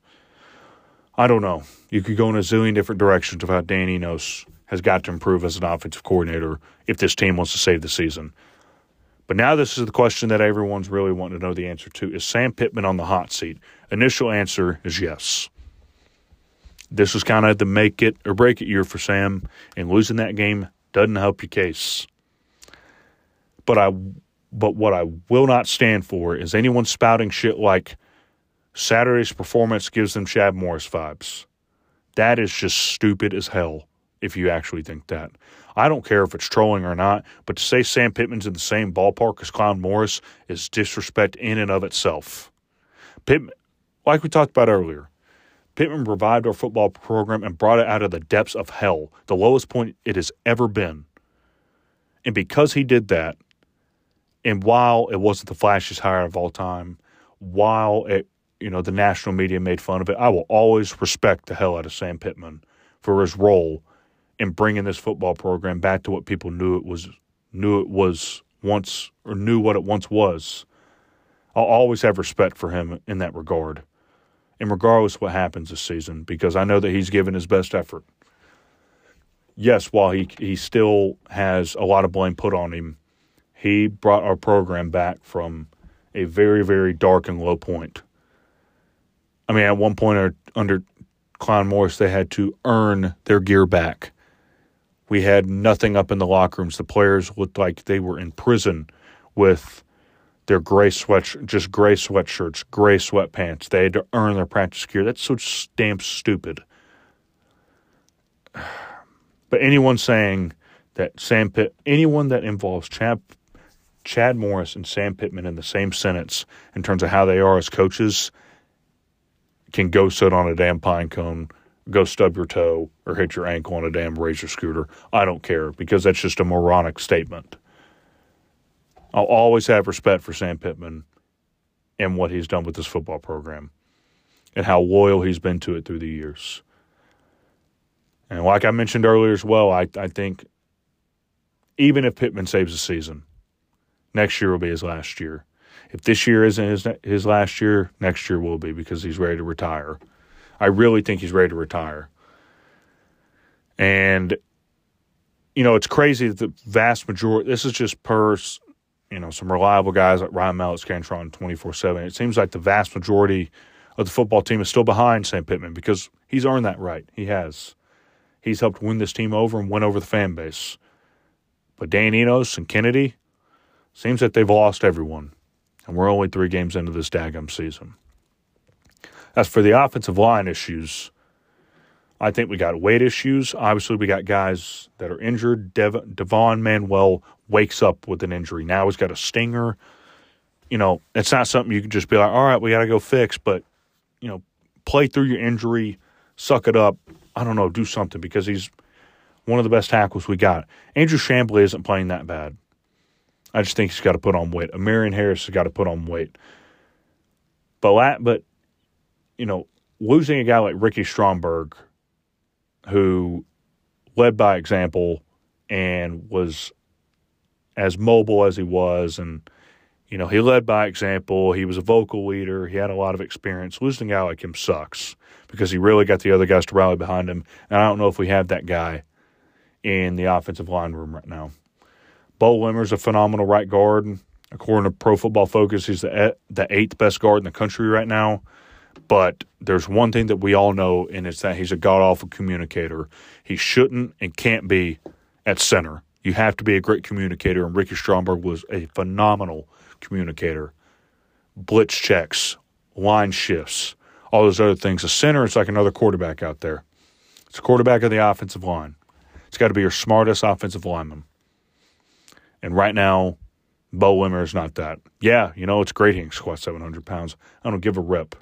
I don't know. You could go in a zillion different directions how Dan Enos has got to improve as an offensive coordinator if this team wants to save the season. But now this is the question that everyone's really wanting to know the answer to. Is Sam Pittman on the hot seat? Initial answer is yes. This was kind of the make it or break it year for Sam, and losing that game doesn't help your case. But I but what I will not stand for is anyone spouting shit like Saturday's performance gives them Chad Morris vibes. That is just stupid as hell if you actually think that. I don't care if it's trolling or not, but to say Sam Pittman's in the same ballpark as Clown Morris is disrespect in and of itself. Pittman, like we talked about earlier, Pittman revived our football program and brought it out of the depths of hell, the lowest point it has ever been. And because he did that, and while it wasn't the flashiest hire of all time, while it you know the national media made fun of it, I will always respect the hell out of Sam Pittman for his role in bringing this football program back to what people knew it was knew it was once or knew what it once was. I'll always have respect for him in that regard. And regardless what happens this season, because I know that he's given his best effort. Yes, while he he still has a lot of blame put on him he brought our program back from a very, very dark and low point. I mean, at one point under Clown Morris, they had to earn their gear back. We had nothing up in the locker rooms. The players looked like they were in prison with their gray sweat, just gray sweatshirts, gray sweatpants. They had to earn their practice gear. That's so damn stupid. But anyone saying that Sam Pitt, anyone that involves Chad Chad Morris and Sam Pittman in the same sentence in terms of how they are as coaches can go sit on a damn pine cone, go stub your toe, or hit your ankle on a damn razor scooter. I don't care because that's just a moronic statement. I'll always have respect for Sam Pittman and what he's done with this football program and how loyal he's been to it through the years. And like I mentioned earlier as well, I, I think even if Pittman saves the season, next year will be his last year. If this year isn't his his last year, next year will be because he's ready to retire. I really think he's ready to retire. And you know, it's crazy that the vast majority. This is just per you know some reliable guys like Ryan Mallett, Scantron, twenty four seven. It seems like the vast majority of the football team is still behind Sam Pittman because he's earned that right. He has. He's helped win this team over and win over the fan base. But Dan Enos and Kennedy, seems that they've lost everyone. And we're only three games into this daggum season. As for the offensive line issues, I think we got weight issues. Obviously, we got guys that are injured. Dev- Devon Manuel wakes up with an injury. Now he's got a stinger. You know, it's not something you can just be like, all right, we got to go fix. But, you know, play through your injury, suck it up. I don't know, do something because he's one of the best tackles we got. Andrew Chamblee isn't playing that bad. I just think he's got to put on weight. Amarian Harris has got to put on weight. But but you know, losing a guy like Ricky Stromberg, who led by example and was as mobile as he was, and you know, he led by example. He was a vocal leader. He had a lot of experience. Losing a guy like him sucks because he really got the other guys to rally behind him. And I don't know if we have that guy in the offensive line room right now. Beaux Limmer's a phenomenal right guard. According to Pro Football Focus, he's the the eighth best guard in the country right now. But there's one thing that we all know, and it's that he's a god awful communicator. He shouldn't and can't be at center. You have to be a great communicator, and Ricky Stromberg was a phenomenal communicator. Blitz checks, line shifts, all those other things. A center, it's like another quarterback out there. It's a quarterback of the offensive line. It's got to be your smartest offensive lineman. And right now, Beaux Limmer is not that. Yeah, you know, it's great he can squat 700 pounds. I don't give a rip.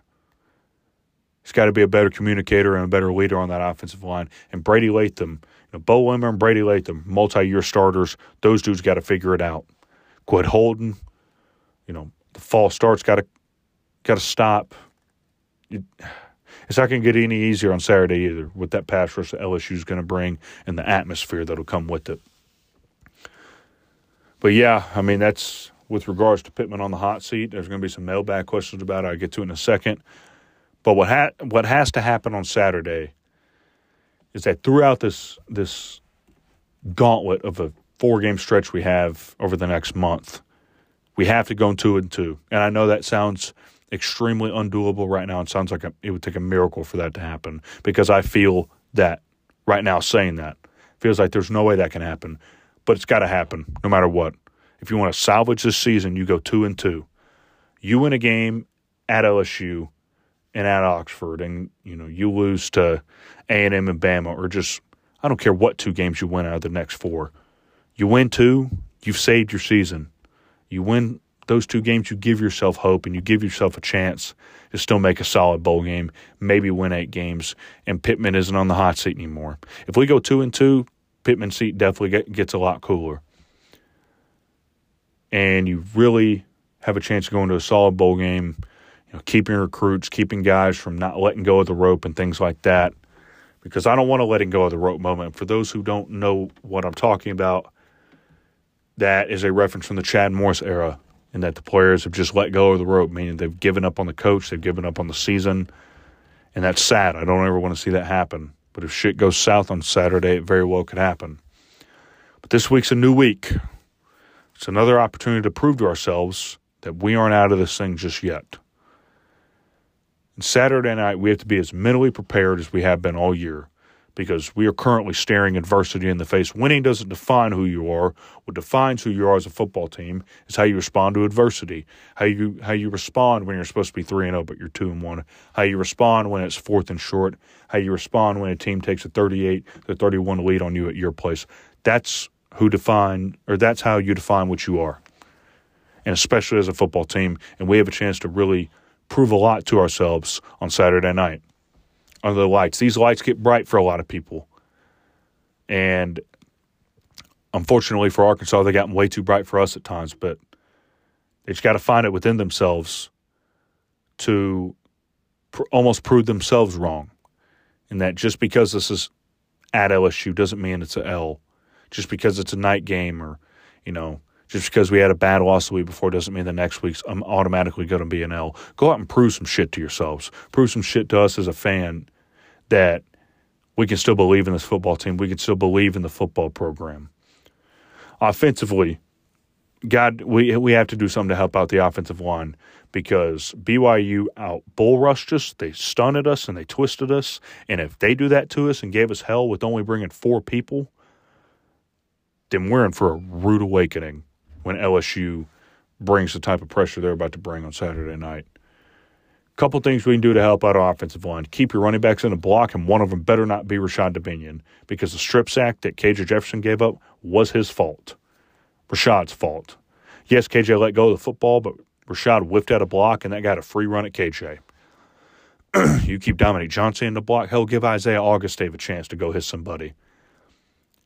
He's got to be a better communicator and a better leader on that offensive line. And Brady Latham, you know, Beaux Limmer and Brady Latham, multi-year starters. Those dudes got to figure it out. Quit holding. You know, the false starts got to got to stop. It, it's not going to get any easier on Saturday either with that pass rush that LSU is going to bring and the atmosphere that'll come with it. But yeah, I mean, that's with regards to Pittman on the hot seat. There's going to be some mailbag questions about it. I'll get to in a second. But what ha- what has to happen on Saturday is that throughout this this gauntlet of a four game stretch we have over the next month, we have to go two and two. And I know that sounds extremely undoable right now. It sounds like a, it would take a miracle for that to happen because I feel that right now saying that feels like there's no way that can happen, but it's got to happen no matter what. If you want to salvage this season, you go two and two. You win a game at LSU and at Oxford, and you know you lose to A and M and Bama, or just I don't care what two games you win out of the next four. You win two, you've saved your season. You win those two games, you give yourself hope and you give yourself a chance to still make a solid bowl game, maybe win eight games, and Pittman isn't on the hot seat anymore. If we go two and two, Pittman's seat definitely get, gets a lot cooler. And you really have a chance of going to a solid bowl game, you know, keeping recruits, keeping guys from not letting go of the rope and things like that. Because I don't want to letting go of the rope moment. For those who don't know what I'm talking about, that is a reference from the Chad Morris era and that the players have just let go of the rope, meaning they've given up on the coach, they've given up on the season, and that's sad. I don't ever want to see that happen. But if shit goes south on Saturday, it very well could happen. But this week's a new week. It's another opportunity to prove to ourselves that we aren't out of this thing just yet. And Saturday night, we have to be as mentally prepared as we have been all year because we are currently staring adversity in the face. Winning doesn't define who you are. What defines who you are as a football team is how you respond to adversity. How you how you respond when you're supposed to be three and zero oh, but you're two and one. How you respond when it's fourth and short. How you respond when a team takes a 38 to 31 lead on you at your place. That's who define or that's how you define what you are. And especially as a football team, and we have a chance to really prove a lot to ourselves on Saturday night under the lights. These lights get bright for a lot of people. And unfortunately for Arkansas, they got way too bright for us at times, but they just got to find it within themselves to pr- almost prove themselves wrong. And that just because this is at LSU doesn't mean it's a L. Just because it's a night game or, you know, just because we had a bad loss the week before doesn't mean the next week's I'm automatically going to be an L. Go out and prove some shit to yourselves. Prove some shit to us as a fan that we can still believe in this football team. We can still believe in the football program. Offensively, God, we we have to do something to help out the offensive line because BYU out bull rushed us, they stunned us, and they twisted us. And if they do that to us and gave us hell with only bringing four people, then we're in for a rude awakening when LSU brings the type of pressure they're about to bring on Saturday night. a Couple things we can do to help out our offensive line. Keep your running backs in the block, and one of them better not be Rashod Dubinion because the strip sack that KJ Jefferson gave up was his fault. Rashod's fault. Yes, KJ let go of the football, but Rashad whipped out a block, and that got a free run at KJ. you keep Dominique Johnson in the block, hell, give Isaiah Augustave a chance to go hit somebody.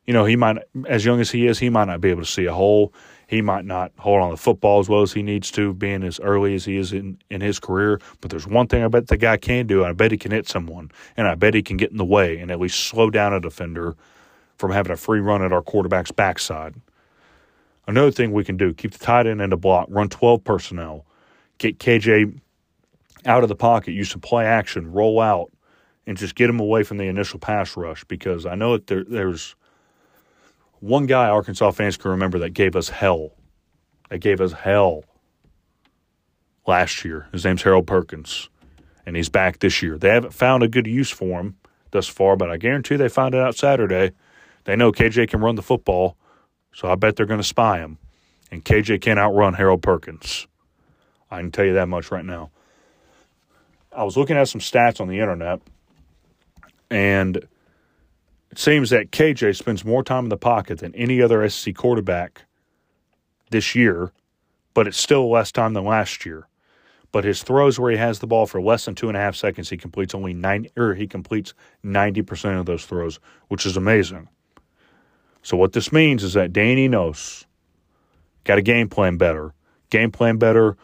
You know, he might, as young as he is, he might not be able to see a hole. He might not hold on the football as well as he needs to, being as early as he is in, in his career. But there's one thing I bet the guy can do. I bet he can hit someone, and I bet he can get in the way and at least slow down a defender from having a free run at our quarterback's backside. Another thing we can do: keep the tight end in the block, run 12 personnel, get KJ out of the pocket, use some play action, roll out, and just get him away from the initial pass rush. Because I know that there, there's one guy Arkansas fans can remember that gave us hell. That gave us hell last year. His name's Harold Perkins, and he's back this year. They haven't found a good use for him thus far, but I guarantee they find it out Saturday. They know KJ can run the football, so I bet they're going to spy him. And KJ can't outrun Harold Perkins. I can tell you that much right now. I was looking at some stats on the internet, and – it seems that KJ spends more time in the pocket than any other SEC quarterback this year, but it's still less time than last year. But his throws where he has the ball for less than two and a half seconds, he completes only nine or he completes ninety percent of those throws, which is amazing. So what this means is that Dan Enos got a game plan better. Game plan better.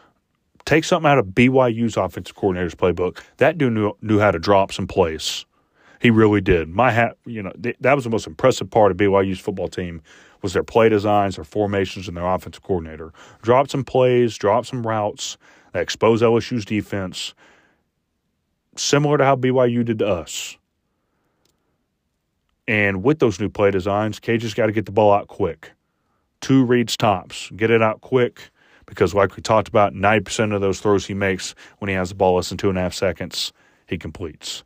Take something out of BYU's offensive coordinator's playbook. That dude knew, knew how to drop some plays. He really did. My hat, you know, th- that was the most impressive part of BYU's football team was their play designs, their formations, and their offensive coordinator. Dropped some plays, dropped some routes that exposed LSU's defense, similar to how BYU did to us. And with those new play designs, KJ has got to get the ball out quick. Two reads tops. Get it out quick because, like we talked about, 90% of those throws he makes when he has the ball less than two and a half seconds, he completes.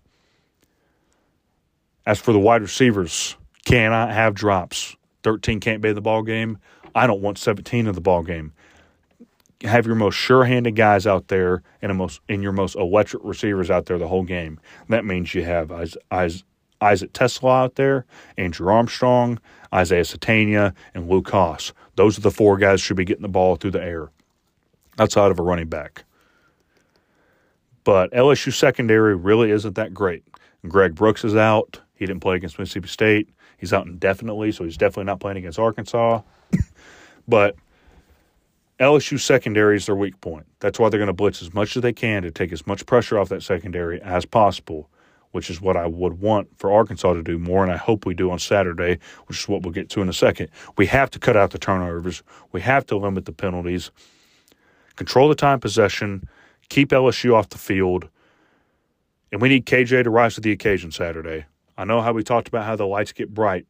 As for the wide receivers, cannot have drops. 13 can't be in the ball game. I don't want 17 in the ball game. Have your most sure-handed guys out there and, most, and your most electric receivers out there the whole game. That means you have Isaac TeSlaa out there, Andrew Armstrong, Isaiah Sategna, and Luke Hasz. Those are the four guys should be getting the ball through the air outside of a running back. But LSU secondary really isn't that great. Greg Brooks is out. He didn't play against Mississippi State. He's out indefinitely, so he's definitely not playing against Arkansas. but LSU secondary is their weak point. That's why they're going to blitz as much as they can to take as much pressure off that secondary as possible, which is what I would want for Arkansas to do more, and I hope we do on Saturday, which is what we'll get to in a second. We have to cut out the turnovers. We have to limit the penalties, control the time possession, keep LSU off the field, and we need KJ to rise to the occasion Saturday. I know how we talked about how the lights get bright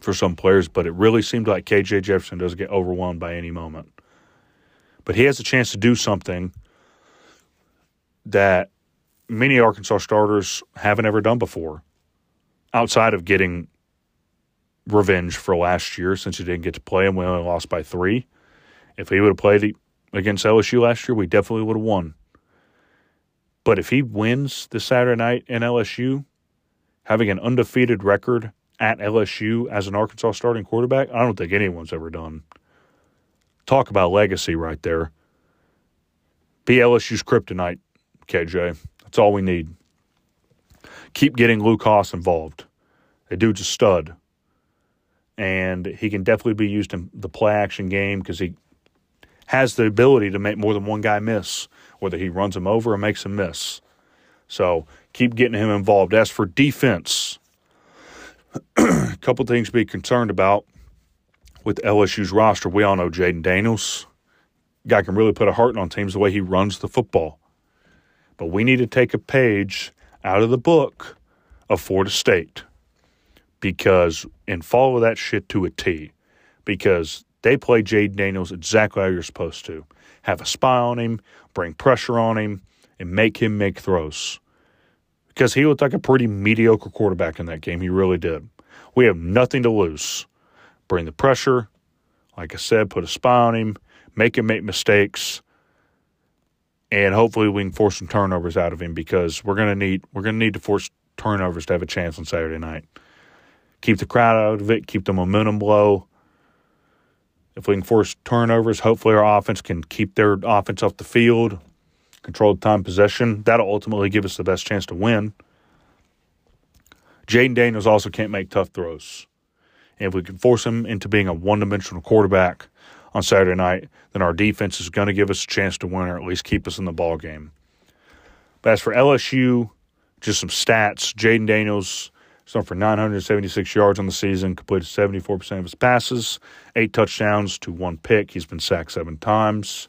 for some players, but it really seemed like KJ Jefferson doesn't get overwhelmed by any moment. But he has a chance to do something that many Arkansas starters haven't ever done before, outside of getting revenge for last year since he didn't get to play and we only lost by three. If he would have played against LSU last year, we definitely would have won. But if he wins this Saturday night in LSU, having an undefeated record at LSU as an Arkansas starting quarterback, I don't think anyone's ever done. Talk about legacy right there. Be LSU's kryptonite, KJ. That's all we need. Keep getting Luke Hasz involved. The dude's a stud. And he can definitely be used in the play action game because he has the ability to make more than one guy miss, whether he runs him over or makes him miss. So keep getting him involved. As for defense, a couple things to be concerned about with LSU's roster. We all know Jayden Daniels. Guy can really put a heart on teams the way he runs the football. But we need to take a page out of the book of Florida State because and follow that shit to a T. Because They play Jayden Daniels exactly how you're supposed to. Have a spy on him, bring pressure on him, and make him make throws. Because he looked like a pretty mediocre quarterback in that game. He really did. We have nothing to lose. Bring the pressure. Like I said, put a spy on him, make him make mistakes, and hopefully we can force some turnovers out of him because we're gonna need we're gonna need to force turnovers to have a chance on Saturday night. Keep the crowd out of it, keep the momentum low. If we can force turnovers, hopefully our offense can keep their offense off the field, control the time possession. That'll ultimately give us the best chance to win. Jayden Daniels also can't make tough throws. And if we can force him into being a one dimensional quarterback on Saturday night, then our defense is going to give us a chance to win or at least keep us in the ball game. But as for LSU, just some stats. Jayden Daniels thrown for 976 yards on the season, completed 74% of his passes, eight touchdowns to one pick. He's been sacked seven times.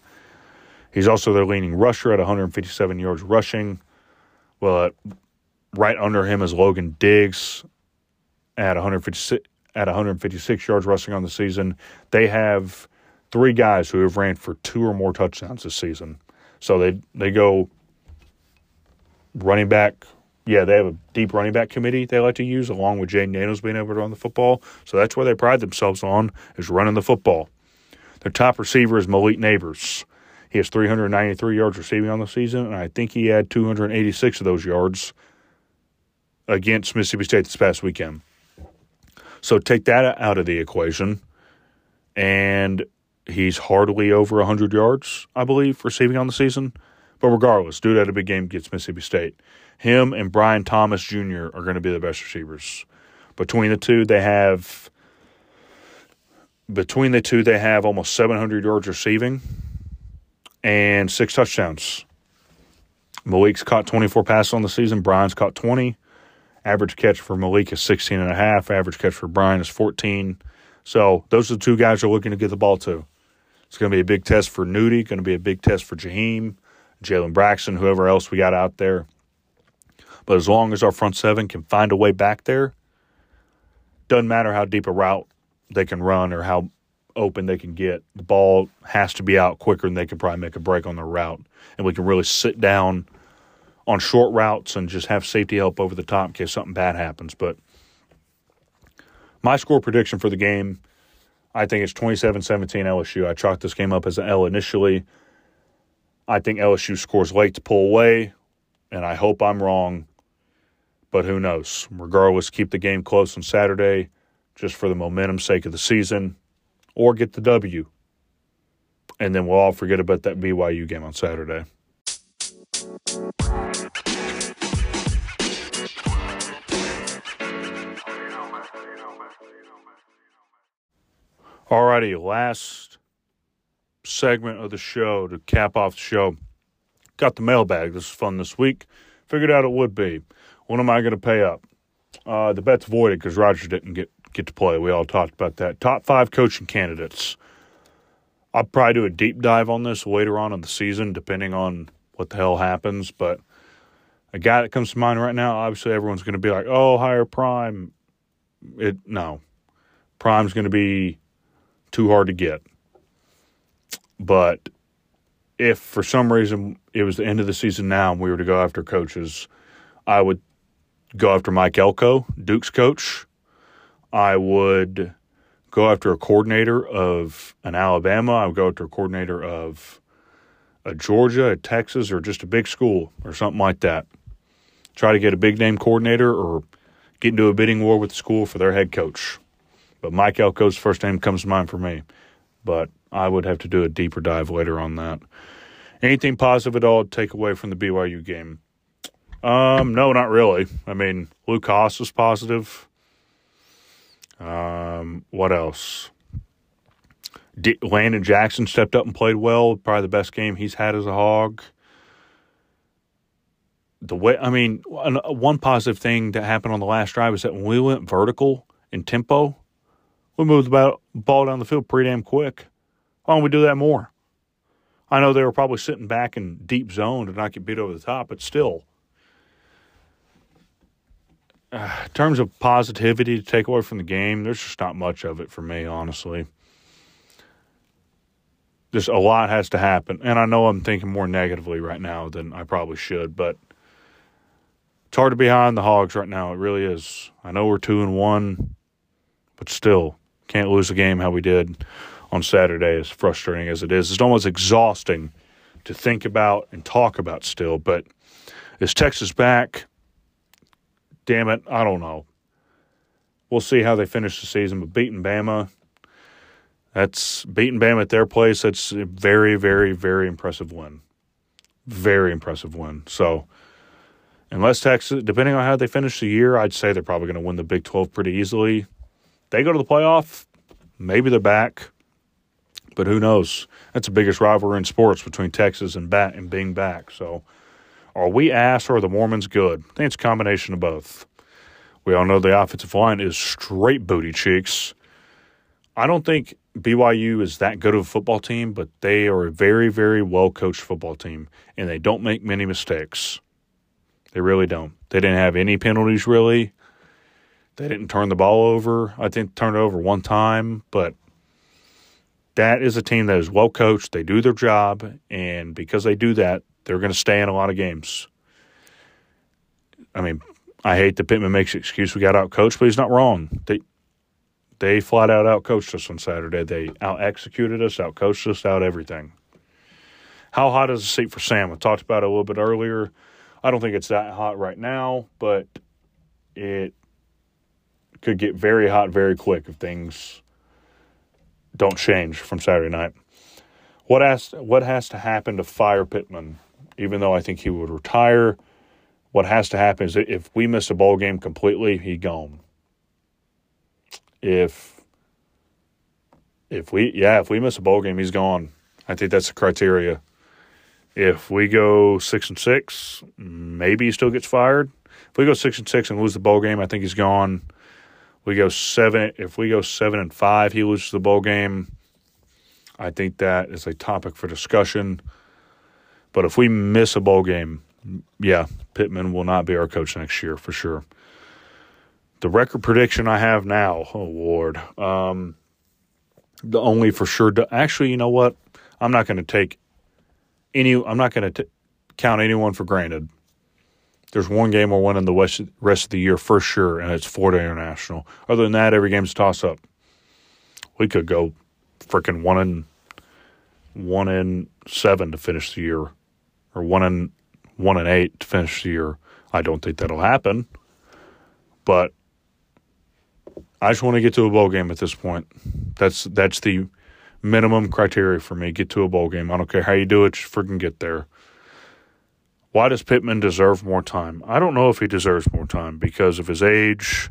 He's also their leading rusher at 157 yards rushing. Well, right under him is Logan Diggs at 156 at 156 yards rushing on the season. They have three guys who have ran for two or more touchdowns this season. So they they go running back. Yeah, they have a deep running back committee they like to use, along with Jayden Daniels being able to run the football. So that's where they pride themselves on is running the football. Their top receiver is Malik Nabers. He has 393 yards receiving on the season, and I think he had 286 of those yards against Mississippi State this past weekend. So take that out of the equation, and he's hardly over 100 yards, I believe, receiving on the season. But regardless, dude had a big game against Mississippi State. Him and Brian Thomas Jr. are going to be the best receivers. Between the two, they have between the two they have almost 700 yards receiving and six touchdowns. Malik's caught 24 passes on the season. Brian's caught 20. Average catch for Malik is 16 and a half. Average catch for Brian is 14. So those are the two guys you're looking to get the ball to. It's going to be a big test for Nudie. Going to be a big test for Jaheim, Jalen Braxton, whoever else we got out there. But as long as our front seven can find a way back there, doesn't matter how deep a route they can run or how open they can get. The ball has to be out quicker than they can probably make a break on their route. And we can really sit down on short routes and just have safety help over the top in case something bad happens. But my score prediction for the game, I think it's 27 17 LSU. I chalked this game up as an L initially. I think LSU scores late to pull away, and I hope I'm wrong, but who knows? Regardless, keep the game close on Saturday just for the momentum sake of the season or get the W. And then we'll all forget about that BYU game on Saturday. Alrighty, last segment of the show to cap off the show. Got the mailbag. This is fun this week. Figured out it would be. When am I going to pay up? Uh, the bet's voided because Roger didn't get get to play. We all talked about that. Top five coaching candidates. I'll probably do a deep dive on this later on in the season, depending on what the hell happens. But a guy that comes to mind right now, obviously everyone's going to be like, "Oh, hire Prime." It no, Prime's going to be too hard to get. But if for some reason it was the end of the season now and we were to go after coaches, I would go after Mike Elko, Duke's coach. I would go after a coordinator of an Alabama. I would go after a coordinator of a Georgia, a Texas, or just a big school or something like that. Try to get a big name coordinator or get into a bidding war with the school for their head coach. But Mike Elko's first name comes to mind for me. But I would have to do a deeper dive later on that. Anything positive at all to take away from the BYU game? Um, no, not really. I mean, Luke Hasz was positive. Um, what else? D- Landon Jackson stepped up and played well. Probably the best game he's had as a hog. The way, I mean, one positive thing that happened on the last drive is that when we went vertical in tempo, we moved the ball down the field pretty damn quick. Why don't we do that more? I know they were probably sitting back in deep zone to not get beat over the top, but still. Uh, in terms of positivity to take away from the game, there's just not much of it for me, honestly. just a lot has to happen. And I know I'm thinking more negatively right now than I probably should, but it's hard to be behind the Hogs right now. It really is. I know we're two and one, but still can't lose a game how we did on Saturday. As frustrating as it is, it's almost exhausting to think about and talk about still. But is Texas back? Damn it, I don't know. We'll see how they finish the season. But beating Bama, that's beating Bama at their place. That's a very, very, very impressive win. Very impressive win. So, unless Texas, depending on how they finish the year, I'd say they're probably going to win the Big 12 pretty easily. They go to the playoff, maybe they're back, but who knows? That's the biggest rivalry in sports between Texas and bat and being back. So, are we ass or are the Mormons good? I think it's a combination of both. We all know the offensive line is straight booty cheeks. I don't think BYU is that good of a football team, but they are a very, very well coached football team, and they don't make many mistakes. They really don't. They didn't have any penalties, really. They didn't turn the ball over. I think turned it over one time, but that is a team that is well coached. They do their job, and because they do that, they're going to stay in a lot of games. I mean, I hate that Pittman makes excuse we got out coached, but he's not wrong. They they flat out out coached us on Saturday. They out executed us, out coached us, out everything. How hot is the seat for Sam? I talked about it a little bit earlier. I don't think it's that hot right now, but it could get very hot very quick if things don't change from Saturday night. What has what has to happen to fire Pittman? Even though I think he would retire, what has to happen is if we miss a bowl game completely, he gone. If if we yeah if we miss a bowl game he's gone. I think that's the criteria. If we go six and six maybe he still gets fired. If we go six and six and lose the bowl game i think he's gone. We go seven if we go seven and five he loses the bowl game. I think that is a topic for discussion but if we miss a bowl game yeah pittman will not be our coach next year for sure the record prediction I have now, oh Lord, um, the only for sure. Actually, you know what? I'm not going to take any. I'm not going to count anyone for granted. There's one game we're winning the west, rest of the year for sure, and it's Florida International. Other than that, every game's toss up. We could go freaking one in one in seven to finish the year, or one and one and eight to finish the year. I don't think that'll happen, but I just want to get to a bowl game at this point. That's that's the minimum criteria for me. Get to a bowl game. I don't care how you do it, just freaking get there. Why does Pittman deserve more time? I don't know if he deserves more time because of his age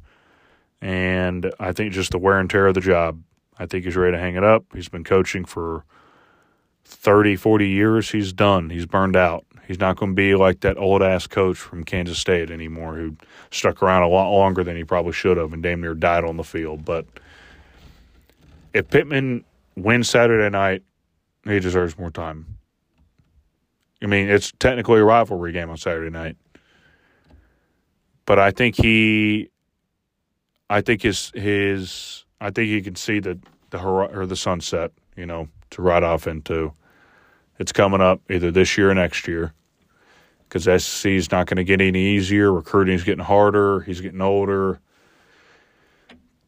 and I think just the wear and tear of the job. I think he's ready to hang it up. He's been coaching for 30, 40 years. He's done. He's burned out. He's not going to be like that old ass coach from Kansas State anymore who stuck around a lot longer than he probably should have and damn near died on the field. But if Pittman wins Saturday night, he deserves more time. I mean, it's technically a rivalry game on Saturday night. But I think he I think his his I think he can see the the or the sunset, you know, to ride off into. It's coming up either this year or next year because SEC is not going to get any easier. Recruiting is getting harder. He's getting older.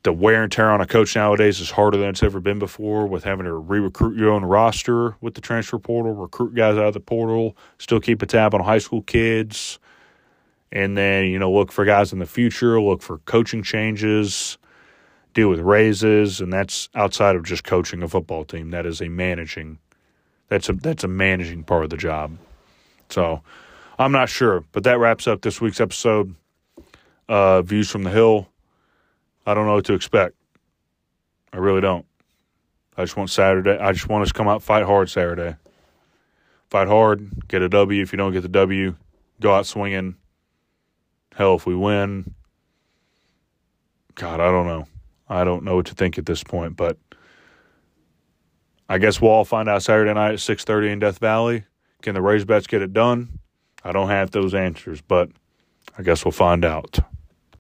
The wear and tear on a coach nowadays is harder than it's ever been before with having to re recruit your own roster with the transfer portal, recruit guys out of the portal, still keep a tab on high school kids. And then, you know, look for guys in the future, look for coaching changes, deal with raises, and that's outside of just coaching a football team. That is a managing that's a that's a managing part of the job. So I'm not sure, but that wraps up this week's episode. Uh, Views from the Hill. I don't know what to expect. I really don't. I just want Saturday. I just want us to come out fight hard Saturday. Fight hard, get a W. If you don't get the W, go out swinging. Hell, if we win, God, I don't know. I don't know what to think at this point, but I guess we'll all find out Saturday night at 6:30 in Death Valley. Can the Razorbacks get it done? I don't have those answers, but I guess we'll find out.